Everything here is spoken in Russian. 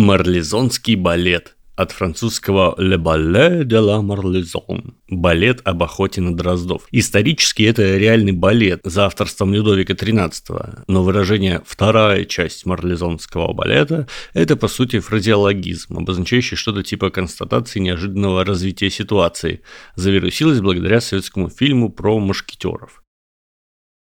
Марлезонский балет от французского «Le ballet de la Marlison» – балет об охоте на дроздов. Исторически это реальный балет за авторством Людовика XIII, но выражение «вторая часть марлезонского балета» – это по сути фразеологизм, обозначающий что-то типа констатации неожиданного развития ситуации, завирусилось благодаря советскому фильму про мушкетеров.